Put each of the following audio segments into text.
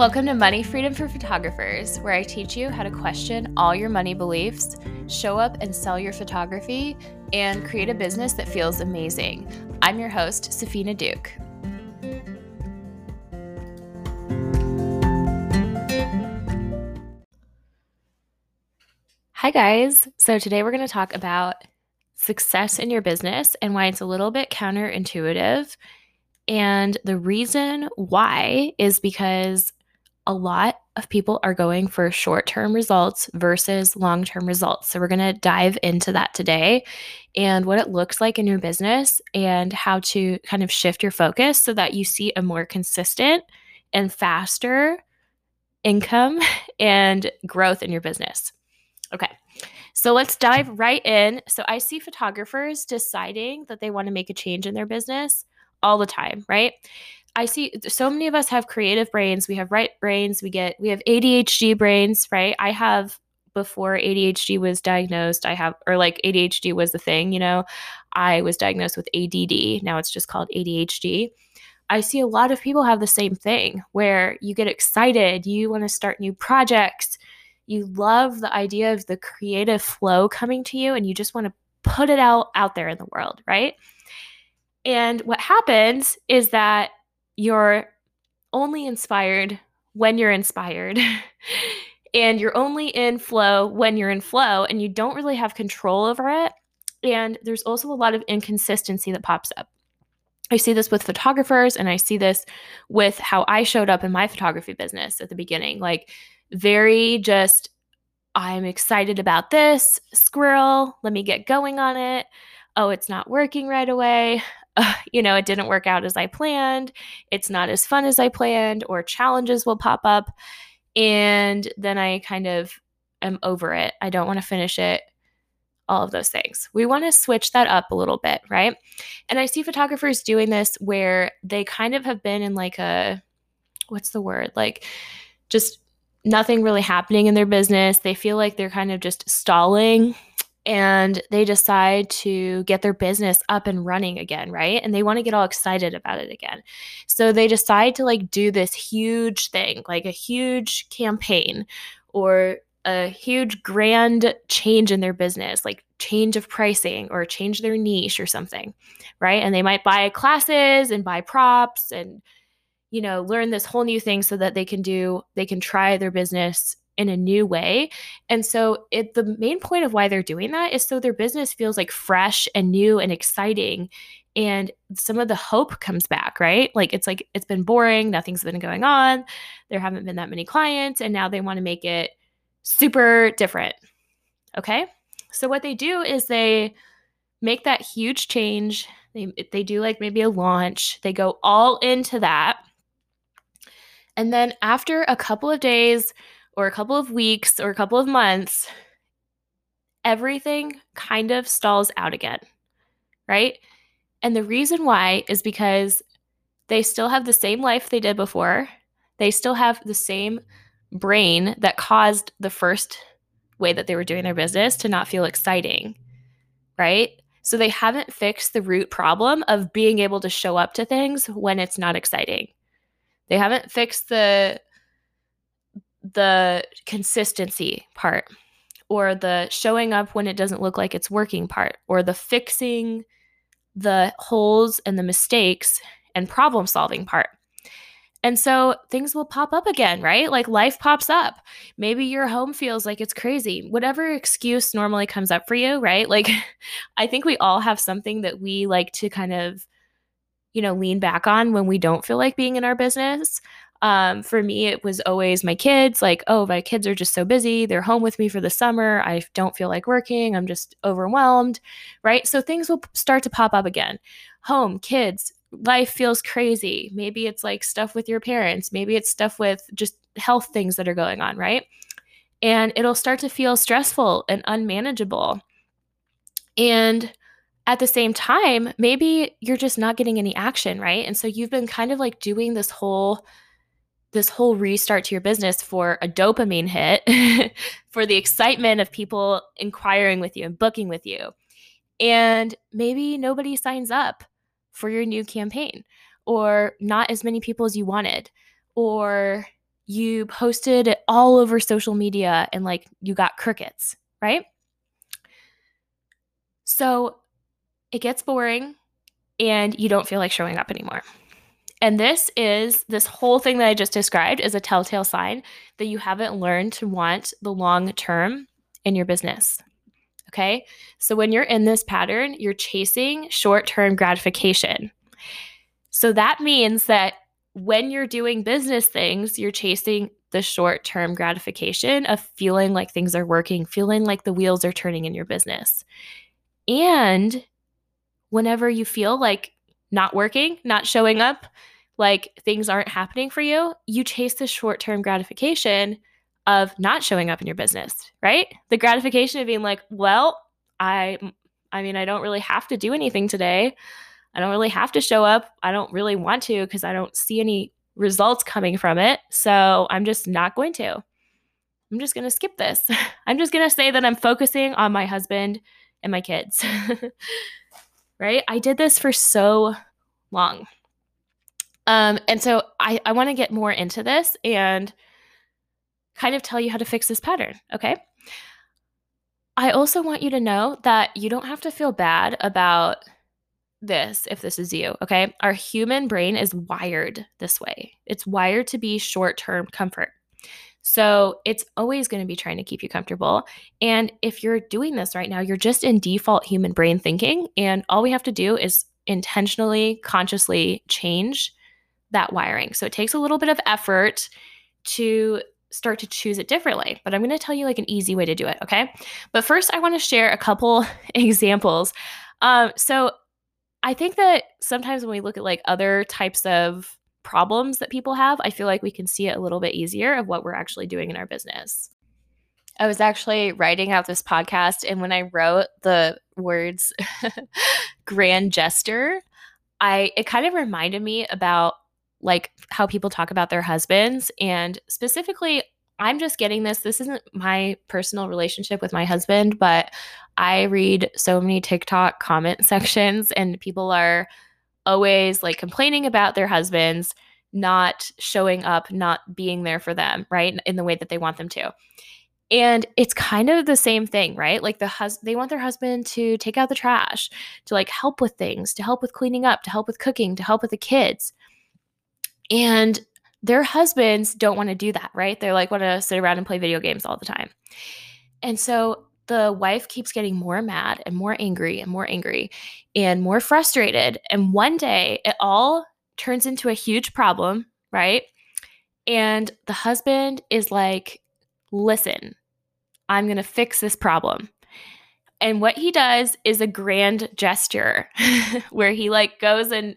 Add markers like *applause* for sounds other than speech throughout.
Welcome to Money Freedom for Photographers, where I teach you how to question all your money beliefs, show up and sell your photography, and create a business that feels amazing. I'm your host, Safina Duke. Hi, guys. So, today we're going to talk about success in your business and why it's a little bit counterintuitive. And the reason why is because a lot of people are going for short term results versus long term results. So, we're going to dive into that today and what it looks like in your business and how to kind of shift your focus so that you see a more consistent and faster income *laughs* and growth in your business. Okay. So let's dive right in. So I see photographers deciding that they want to make a change in their business all the time, right? I see so many of us have creative brains. We have right brains. We get we have ADHD brains, right? I have before ADHD was diagnosed, I have or like ADHD was the thing, you know. I was diagnosed with ADD. Now it's just called ADHD. I see a lot of people have the same thing where you get excited, you want to start new projects, you love the idea of the creative flow coming to you and you just want to put it out out there in the world, right? And what happens is that you're only inspired when you're inspired. *laughs* and you're only in flow when you're in flow and you don't really have control over it. And there's also a lot of inconsistency that pops up. I see this with photographers and I see this with how I showed up in my photography business at the beginning. Like, very just, I'm excited about this squirrel. Let me get going on it. Oh, it's not working right away. Uh, you know, it didn't work out as I planned. It's not as fun as I planned, or challenges will pop up. And then I kind of am over it. I don't want to finish it. All of those things. We want to switch that up a little bit, right? And I see photographers doing this where they kind of have been in like a, what's the word? Like just nothing really happening in their business. They feel like they're kind of just stalling and they decide to get their business up and running again, right? And they want to get all excited about it again. So they decide to like do this huge thing, like a huge campaign or a huge grand change in their business, like change of pricing or change their niche or something, right? And they might buy classes and buy props and you know, learn this whole new thing so that they can do, they can try their business in a new way. And so it the main point of why they're doing that is so their business feels like fresh and new and exciting and some of the hope comes back, right? Like it's like it's been boring, nothing's been going on, there haven't been that many clients and now they want to make it super different. Okay? So what they do is they make that huge change. They they do like maybe a launch. They go all into that and then after a couple of days or a couple of weeks or a couple of months, everything kind of stalls out again, right? And the reason why is because they still have the same life they did before. They still have the same brain that caused the first way that they were doing their business to not feel exciting, right? So they haven't fixed the root problem of being able to show up to things when it's not exciting. They haven't fixed the the consistency part or the showing up when it doesn't look like it's working part or the fixing the holes and the mistakes and problem solving part. And so things will pop up again, right? Like life pops up. Maybe your home feels like it's crazy. Whatever excuse normally comes up for you, right? Like *laughs* I think we all have something that we like to kind of you know, lean back on when we don't feel like being in our business. Um, for me, it was always my kids, like, oh, my kids are just so busy. They're home with me for the summer. I don't feel like working. I'm just overwhelmed, right? So things will start to pop up again. Home, kids, life feels crazy. Maybe it's like stuff with your parents. Maybe it's stuff with just health things that are going on, right? And it'll start to feel stressful and unmanageable. And at the same time, maybe you're just not getting any action, right? And so you've been kind of like doing this whole this whole restart to your business for a dopamine hit, *laughs* for the excitement of people inquiring with you and booking with you. And maybe nobody signs up for your new campaign or not as many people as you wanted or you posted it all over social media and like you got crickets, right? So it gets boring and you don't feel like showing up anymore. And this is this whole thing that I just described is a telltale sign that you haven't learned to want the long term in your business. Okay. So when you're in this pattern, you're chasing short term gratification. So that means that when you're doing business things, you're chasing the short term gratification of feeling like things are working, feeling like the wheels are turning in your business. And whenever you feel like not working, not showing up, like things aren't happening for you, you chase the short term gratification of not showing up in your business, right? The gratification of being like, well, I I mean, I don't really have to do anything today. I don't really have to show up. I don't really want to because I don't see any results coming from it. So I'm just not going to. I'm just going to skip this. *laughs* I'm just going to say that I'm focusing on my husband and my kids. *laughs* right? I did this for so long. Um, and so I, I want to get more into this and kind of tell you how to fix this pattern, okay? I also want you to know that you don't have to feel bad about this if this is you, okay? Our human brain is wired this way. It's wired to be short term comfort. So it's always going to be trying to keep you comfortable. And if you're doing this right now, you're just in default human brain thinking. And all we have to do is intentionally, consciously change that wiring. So it takes a little bit of effort to start to choose it differently. But I'm going to tell you like an easy way to do it. Okay. But first, I want to share a couple *laughs* examples. Um, so I think that sometimes when we look at like other types of problems that people have, I feel like we can see it a little bit easier of what we're actually doing in our business. I was actually writing out this podcast, and when I wrote the words *laughs* grand gesture, I it kind of reminded me about like how people talk about their husbands and specifically I'm just getting this. This isn't my personal relationship with my husband, but I read so many TikTok comment *laughs* sections and people are always like complaining about their husbands not showing up, not being there for them, right? In the way that they want them to. And it's kind of the same thing, right? Like the hus- they want their husband to take out the trash, to like help with things, to help with cleaning up, to help with cooking, to help with the kids. And their husbands don't want to do that, right? They're like want to sit around and play video games all the time. And so the wife keeps getting more mad and more angry and more angry and more frustrated. And one day it all turns into a huge problem, right? And the husband is like, listen, I'm going to fix this problem. And what he does is a grand gesture *laughs* where he like goes and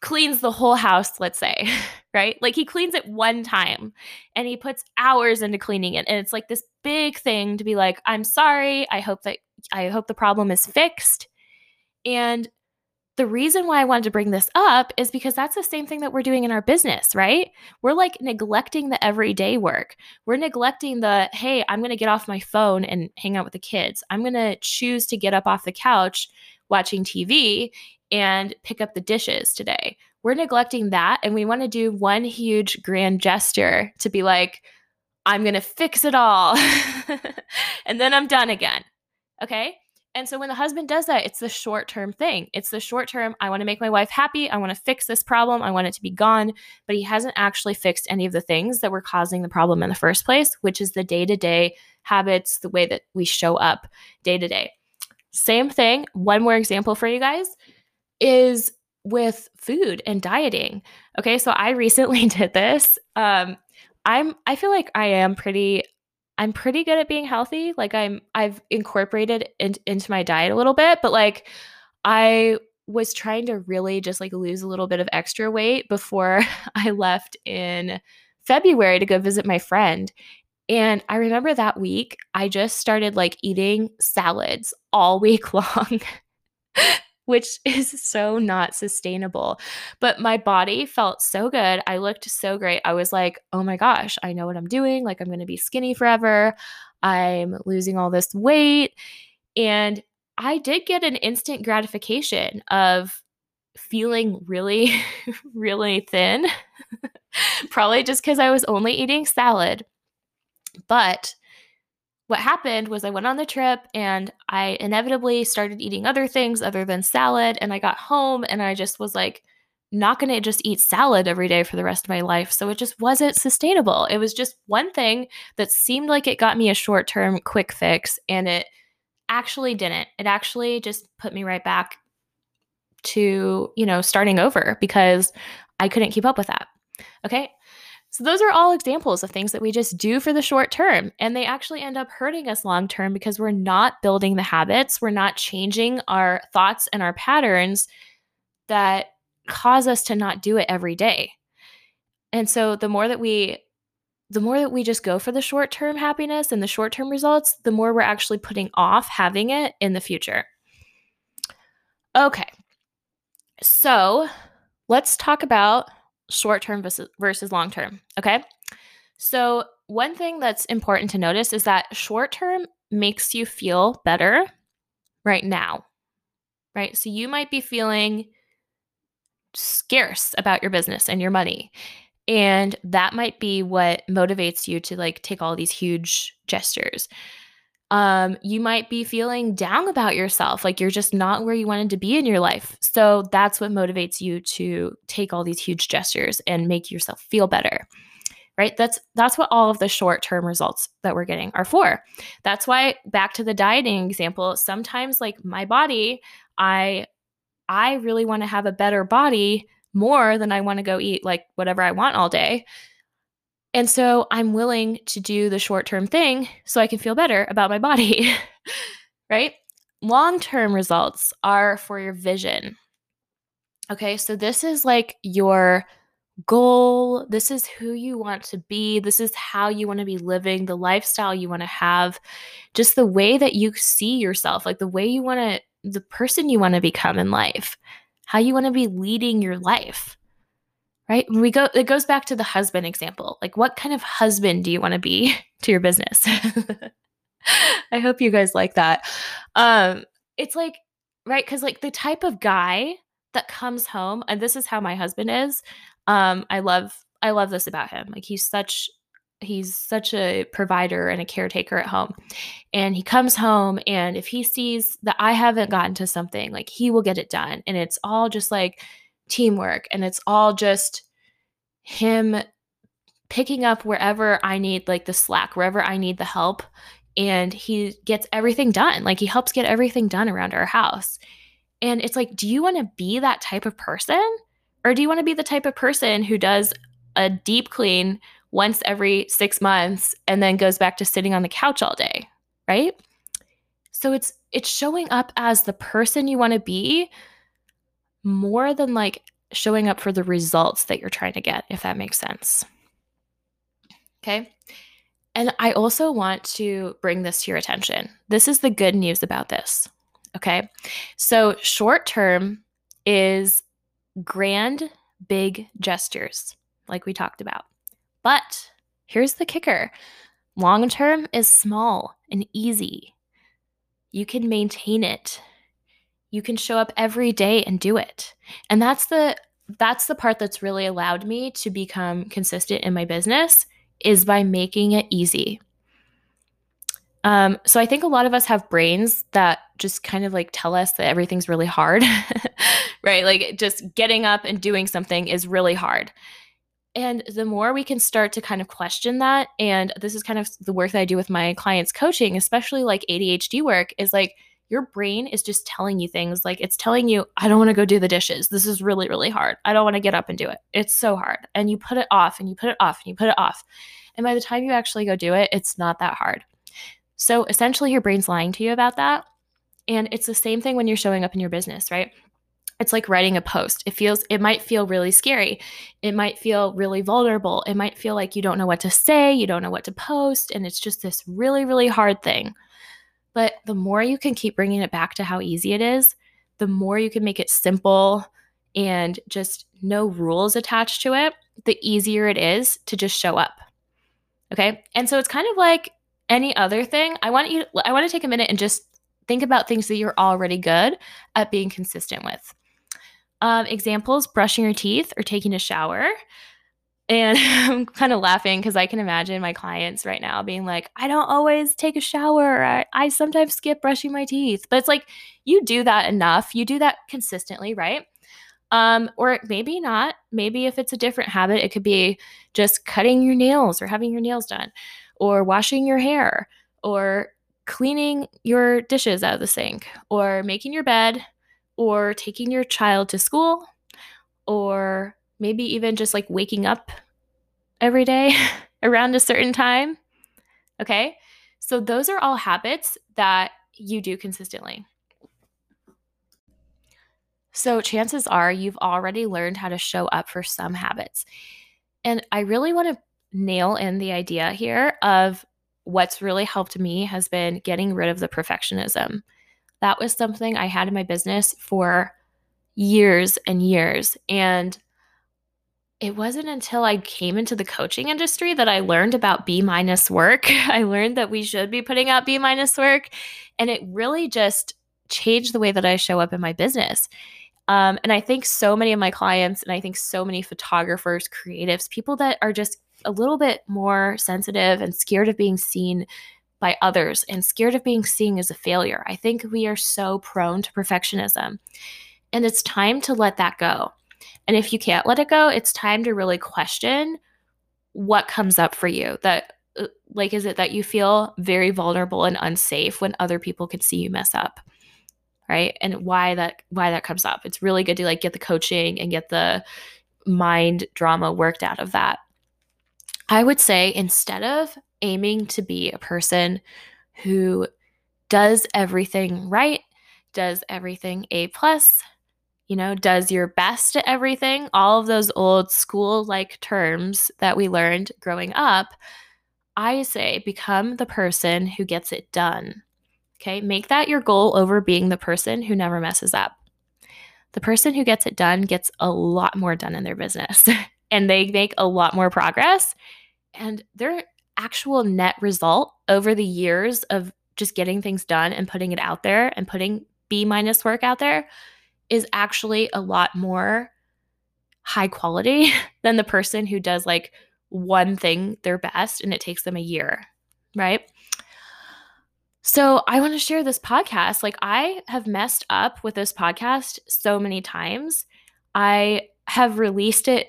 cleans the whole house, let's say, *laughs* right? Like he cleans it one time and he puts hours into cleaning it. And it's like this big thing to be like, I'm sorry. I hope that I hope the problem is fixed. And the reason why I wanted to bring this up is because that's the same thing that we're doing in our business, right? We're like neglecting the everyday work. We're neglecting the, hey, I'm going to get off my phone and hang out with the kids. I'm going to choose to get up off the couch watching TV and pick up the dishes today. We're neglecting that. And we want to do one huge grand gesture to be like, I'm going to fix it all. *laughs* and then I'm done again. Okay. And so when the husband does that, it's the short term thing. It's the short term, I want to make my wife happy. I want to fix this problem. I want it to be gone. But he hasn't actually fixed any of the things that were causing the problem in the first place, which is the day to day habits, the way that we show up day to day. Same thing. One more example for you guys is with food and dieting. Okay, so I recently *laughs* did this. Um, I'm I feel like I am pretty I'm pretty good at being healthy. Like I'm I've incorporated in, into my diet a little bit, but like I was trying to really just like lose a little bit of extra weight before *laughs* I left in February to go visit my friend. And I remember that week I just started like eating salads all week *laughs* long which *laughs* is so not sustainable. But my body felt so good. I looked so great. I was like, oh my gosh, I know what I'm doing. Like, I'm going to be skinny forever. I'm losing all this weight. And I did get an instant gratification of feeling really, *laughs* really thin. *laughs* Probably just because I was only eating salad. But what happened was I went on the trip and I inevitably started eating other things other than salad. And I got home and I just was like, not going to just eat salad every day for the rest of my life. So it just wasn't sustainable. It was just one thing that seemed like it got me a short term quick fix and it actually didn't. It actually just put me right back to, you know, starting over because I couldn't keep up with that. Okay. So, those are all examples of things that we just do for the short term, and they actually end up hurting us long term because we're not building the habits, we're not changing our thoughts and our patterns that cause us to not do it every day. And so, the more that we the more that we just go for the short term happiness and the short term results, the more we're actually putting off having it in the future. Okay. So let's talk about short term versus, versus long term. Okay. So, one thing that's important to notice is that short term makes you feel better right now, right? So, you might be feeling scarce about your business and your money. And that might be what motivates you to like take all these huge gestures. Um, you might be feeling down about yourself, like you're just not where you wanted to be in your life. So that's what motivates you to take all these huge gestures and make yourself feel better. Right? That's that's what all of the short-term results that we're getting are for. That's why back to the dieting example, sometimes like my body, I I really want to have a better body more than I want to go eat like whatever I want all day. And so I'm willing to do the short term thing so I can feel better about my body, *laughs* right? Long term results are for your vision. Okay, so this is like your goal. This is who you want to be. This is how you want to be living, the lifestyle you want to have, just the way that you see yourself, like the way you want to, the person you want to become in life how you want to be leading your life. Right? We go it goes back to the husband example. Like what kind of husband do you want to be *laughs* to your business? *laughs* I hope you guys like that. Um it's like right cuz like the type of guy that comes home and this is how my husband is. Um I love I love this about him. Like he's such he's such a provider and a caretaker at home. And he comes home and if he sees that I haven't gotten to something, like he will get it done. And it's all just like teamwork and it's all just him picking up wherever I need like the slack, wherever I need the help. And he gets everything done. Like he helps get everything done around our house. And it's like, do you want to be that type of person? Or do you want to be the type of person who does a deep clean once every six months and then goes back to sitting on the couch all day, right? So it's it's showing up as the person you want to be more than like showing up for the results that you're trying to get, if that makes sense. Okay. And I also want to bring this to your attention. This is the good news about this. Okay. So, short term is grand, big gestures, like we talked about. But here's the kicker long term is small and easy. You can maintain it. You can show up every day and do it. And that's the that's the part that's really allowed me to become consistent in my business is by making it easy. Um, so I think a lot of us have brains that just kind of like tell us that everything's really hard, *laughs* right? Like just getting up and doing something is really hard. And the more we can start to kind of question that, and this is kind of the work that I do with my clients coaching, especially like ADHD work, is like your brain is just telling you things like it's telling you, I don't want to go do the dishes. This is really, really hard. I don't want to get up and do it. It's so hard. And you put it off and you put it off and you put it off. And by the time you actually go do it, it's not that hard. So essentially, your brain's lying to you about that. And it's the same thing when you're showing up in your business, right? it's like writing a post. It feels it might feel really scary. It might feel really vulnerable. It might feel like you don't know what to say, you don't know what to post, and it's just this really really hard thing. But the more you can keep bringing it back to how easy it is, the more you can make it simple and just no rules attached to it, the easier it is to just show up. Okay? And so it's kind of like any other thing. I want you I want to take a minute and just think about things that you're already good at being consistent with. Um, examples brushing your teeth or taking a shower. And *laughs* I'm kind of laughing because I can imagine my clients right now being like, I don't always take a shower. I, I sometimes skip brushing my teeth. But it's like, you do that enough. You do that consistently, right? Um, or maybe not. Maybe if it's a different habit, it could be just cutting your nails or having your nails done, or washing your hair, or cleaning your dishes out of the sink, or making your bed, or taking your child to school, or maybe even just like waking up every day *laughs* around a certain time. Okay. So, those are all habits that you do consistently. So, chances are you've already learned how to show up for some habits. And I really want to nail in the idea here of what's really helped me has been getting rid of the perfectionism. That was something I had in my business for years and years. And it wasn't until I came into the coaching industry that I learned about B minus work. *laughs* I learned that we should be putting out B minus work. And it really just changed the way that I show up in my business. Um, and I think so many of my clients, and I think so many photographers, creatives, people that are just a little bit more sensitive and scared of being seen by others and scared of being seen as a failure. I think we are so prone to perfectionism. And it's time to let that go. And if you can't let it go, it's time to really question what comes up for you. That, uh, like, is it that you feel very vulnerable and unsafe when other people can see you mess up? Right. And why that, why that comes up. It's really good to like get the coaching and get the mind drama worked out of that. I would say instead of aiming to be a person who does everything right, does everything A plus, you know, does your best at everything, all of those old school like terms that we learned growing up, I say become the person who gets it done. Okay, make that your goal over being the person who never messes up. The person who gets it done gets a lot more done in their business *laughs* and they make a lot more progress and their actual net result over the years of just getting things done and putting it out there and putting B minus work out there is actually a lot more high quality *laughs* than the person who does like one thing their best and it takes them a year, right? So, I want to share this podcast. Like, I have messed up with this podcast so many times. I have released it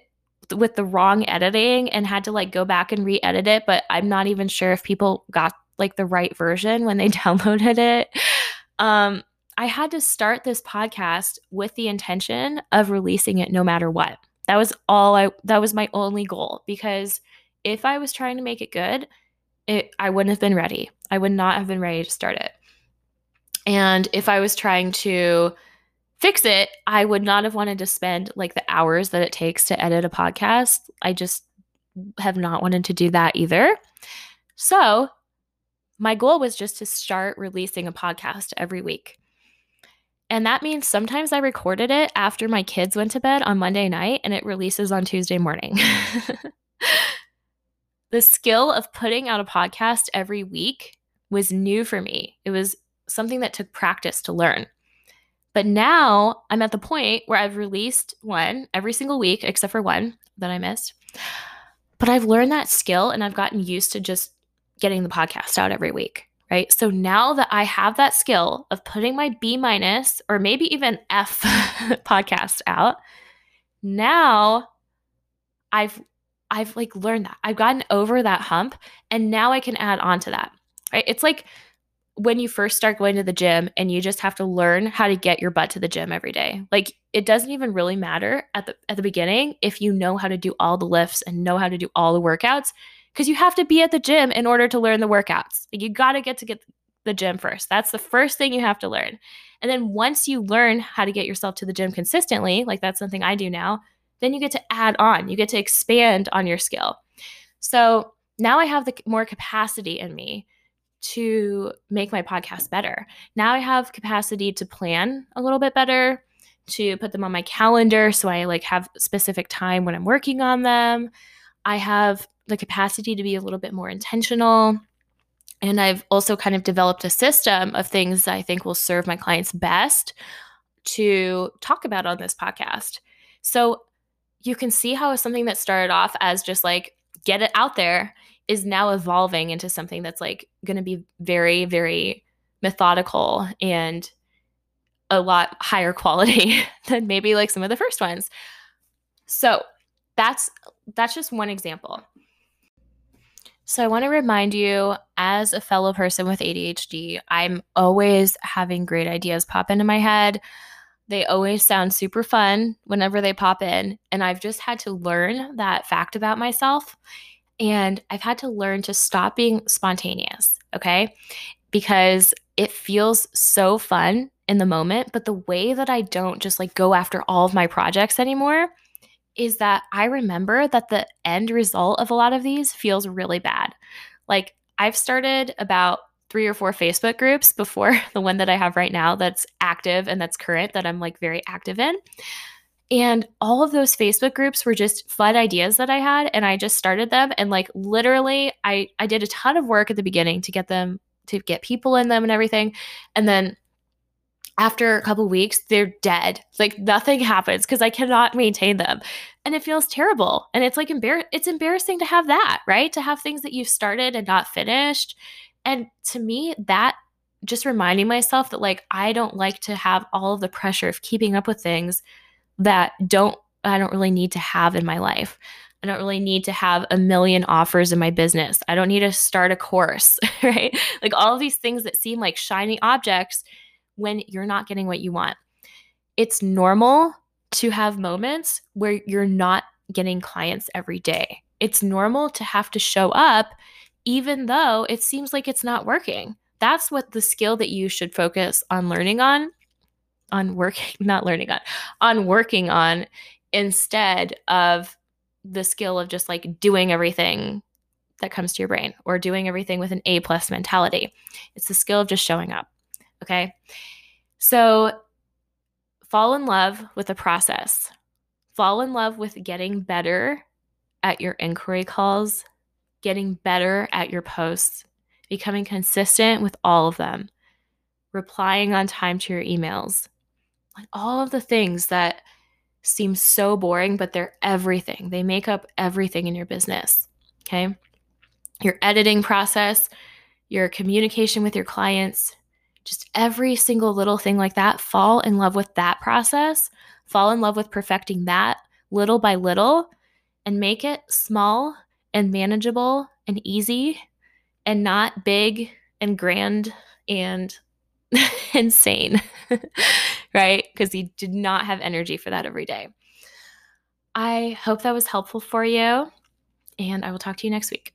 with the wrong editing and had to like go back and re-edit it but i'm not even sure if people got like the right version when they *laughs* downloaded it um i had to start this podcast with the intention of releasing it no matter what that was all i that was my only goal because if i was trying to make it good it i wouldn't have been ready i would not have been ready to start it and if i was trying to fix it, I would not have wanted to spend like the hours that it takes to edit a podcast. I just have not wanted to do that either. So, my goal was just to start releasing a podcast every week. And that means sometimes I recorded it after my kids went to bed on Monday night and it releases on Tuesday morning. *laughs* the skill of putting out a podcast every week was new for me. It was something that took practice to learn. But now I'm at the point where I've released one every single week, except for one that I missed. But I've learned that skill and I've gotten used to just getting the podcast out every week. Right. So now that I have that skill of putting my B minus or maybe even F *laughs* podcast out, now I've I've like learned that. I've gotten over that hump and now I can add on to that. Right. It's like when you first start going to the gym and you just have to learn how to get your butt to the gym every day. Like it doesn't even really matter at the at the beginning if you know how to do all the lifts and know how to do all the workouts because you have to be at the gym in order to learn the workouts. Like you got to get to get the gym first. That's the first thing you have to learn. And then once you learn how to get yourself to the gym consistently, like that's something I do now, then you get to add on. You get to expand on your skill. So now I have the more capacity in me to make my podcast better. Now I have capacity to plan a little bit better, to put them on my calendar so I like have specific time when I'm working on them. I have the capacity to be a little bit more intentional. And I've also kind of developed a system of things I think will serve my clients best to talk about on this podcast. So you can see how something that started off as just like get it out there is now evolving into something that's like going to be very very methodical and a lot higher quality *laughs* than maybe like some of the first ones. So, that's that's just one example. So I want to remind you as a fellow person with ADHD, I'm always having great ideas pop into my head. They always sound super fun whenever they pop in, and I've just had to learn that fact about myself and I've had to learn to stop being spontaneous, okay? Because it feels so fun in the moment, but the way that I don't just like go after all of my projects anymore is that I remember that the end result of a lot of these feels really bad. Like I've started about three or four Facebook groups before *laughs* the one that I have right now that's active and that's current that I'm like very active in. And all of those Facebook groups were just fun ideas that I had and I just started them and like literally I I did a ton of work at the beginning to get them to get people in them and everything. And then after a couple weeks, they're dead. Like nothing *laughs* happens because I cannot maintain them. And it feels terrible. And it's like embar- it's embarrassing to have that, right? To have things that you've started and not finished. And to me, that just reminding myself that like I don't like to have all of the pressure of keeping up with things that don't I don't really need to have in my life. I don't really need to have a million offers in my business. I don't need to start a course, *laughs* right? Like all of these things that seem like shiny objects when you're not getting what you want. It's normal to have moments where you're not getting clients every day. It's normal to have to show up even though it seems like it's not working. That's what the skill that you should focus on learning on on working, *laughs* not learning on, on working on instead of the skill of just like doing everything that comes to your brain or doing everything with an A plus mentality. It's the skill of just showing up. Okay. So fall in love with the process, fall in love with getting better at your inquiry calls, getting better at your posts, becoming consistent with all of them, replying on time to your emails, like all of the things that seem so boring, but they're everything. They make up everything in your business. Okay. Your editing process, your communication with your clients, just every single little thing like that, fall in love with that process, fall in love with perfecting that little by little, and make it small and manageable and easy and not big and grand and *laughs* insane, *laughs* right? Because you did not have energy for that every day. I hope that was helpful for you, and I will talk to you next week.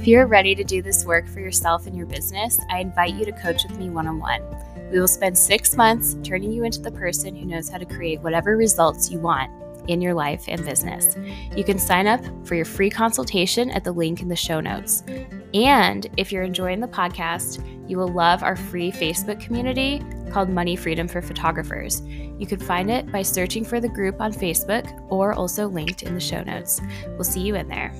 If you're ready to do this work for yourself and your business, I invite you to coach with me one on one. We will spend six months turning you into the person who knows how to create whatever results you want in your life and business. You can sign up for your free consultation at the link in the show notes. And if you're enjoying the podcast, you will love our free Facebook community called Money Freedom for Photographers. You can find it by searching for the group on Facebook or also linked in the show notes. We'll see you in there.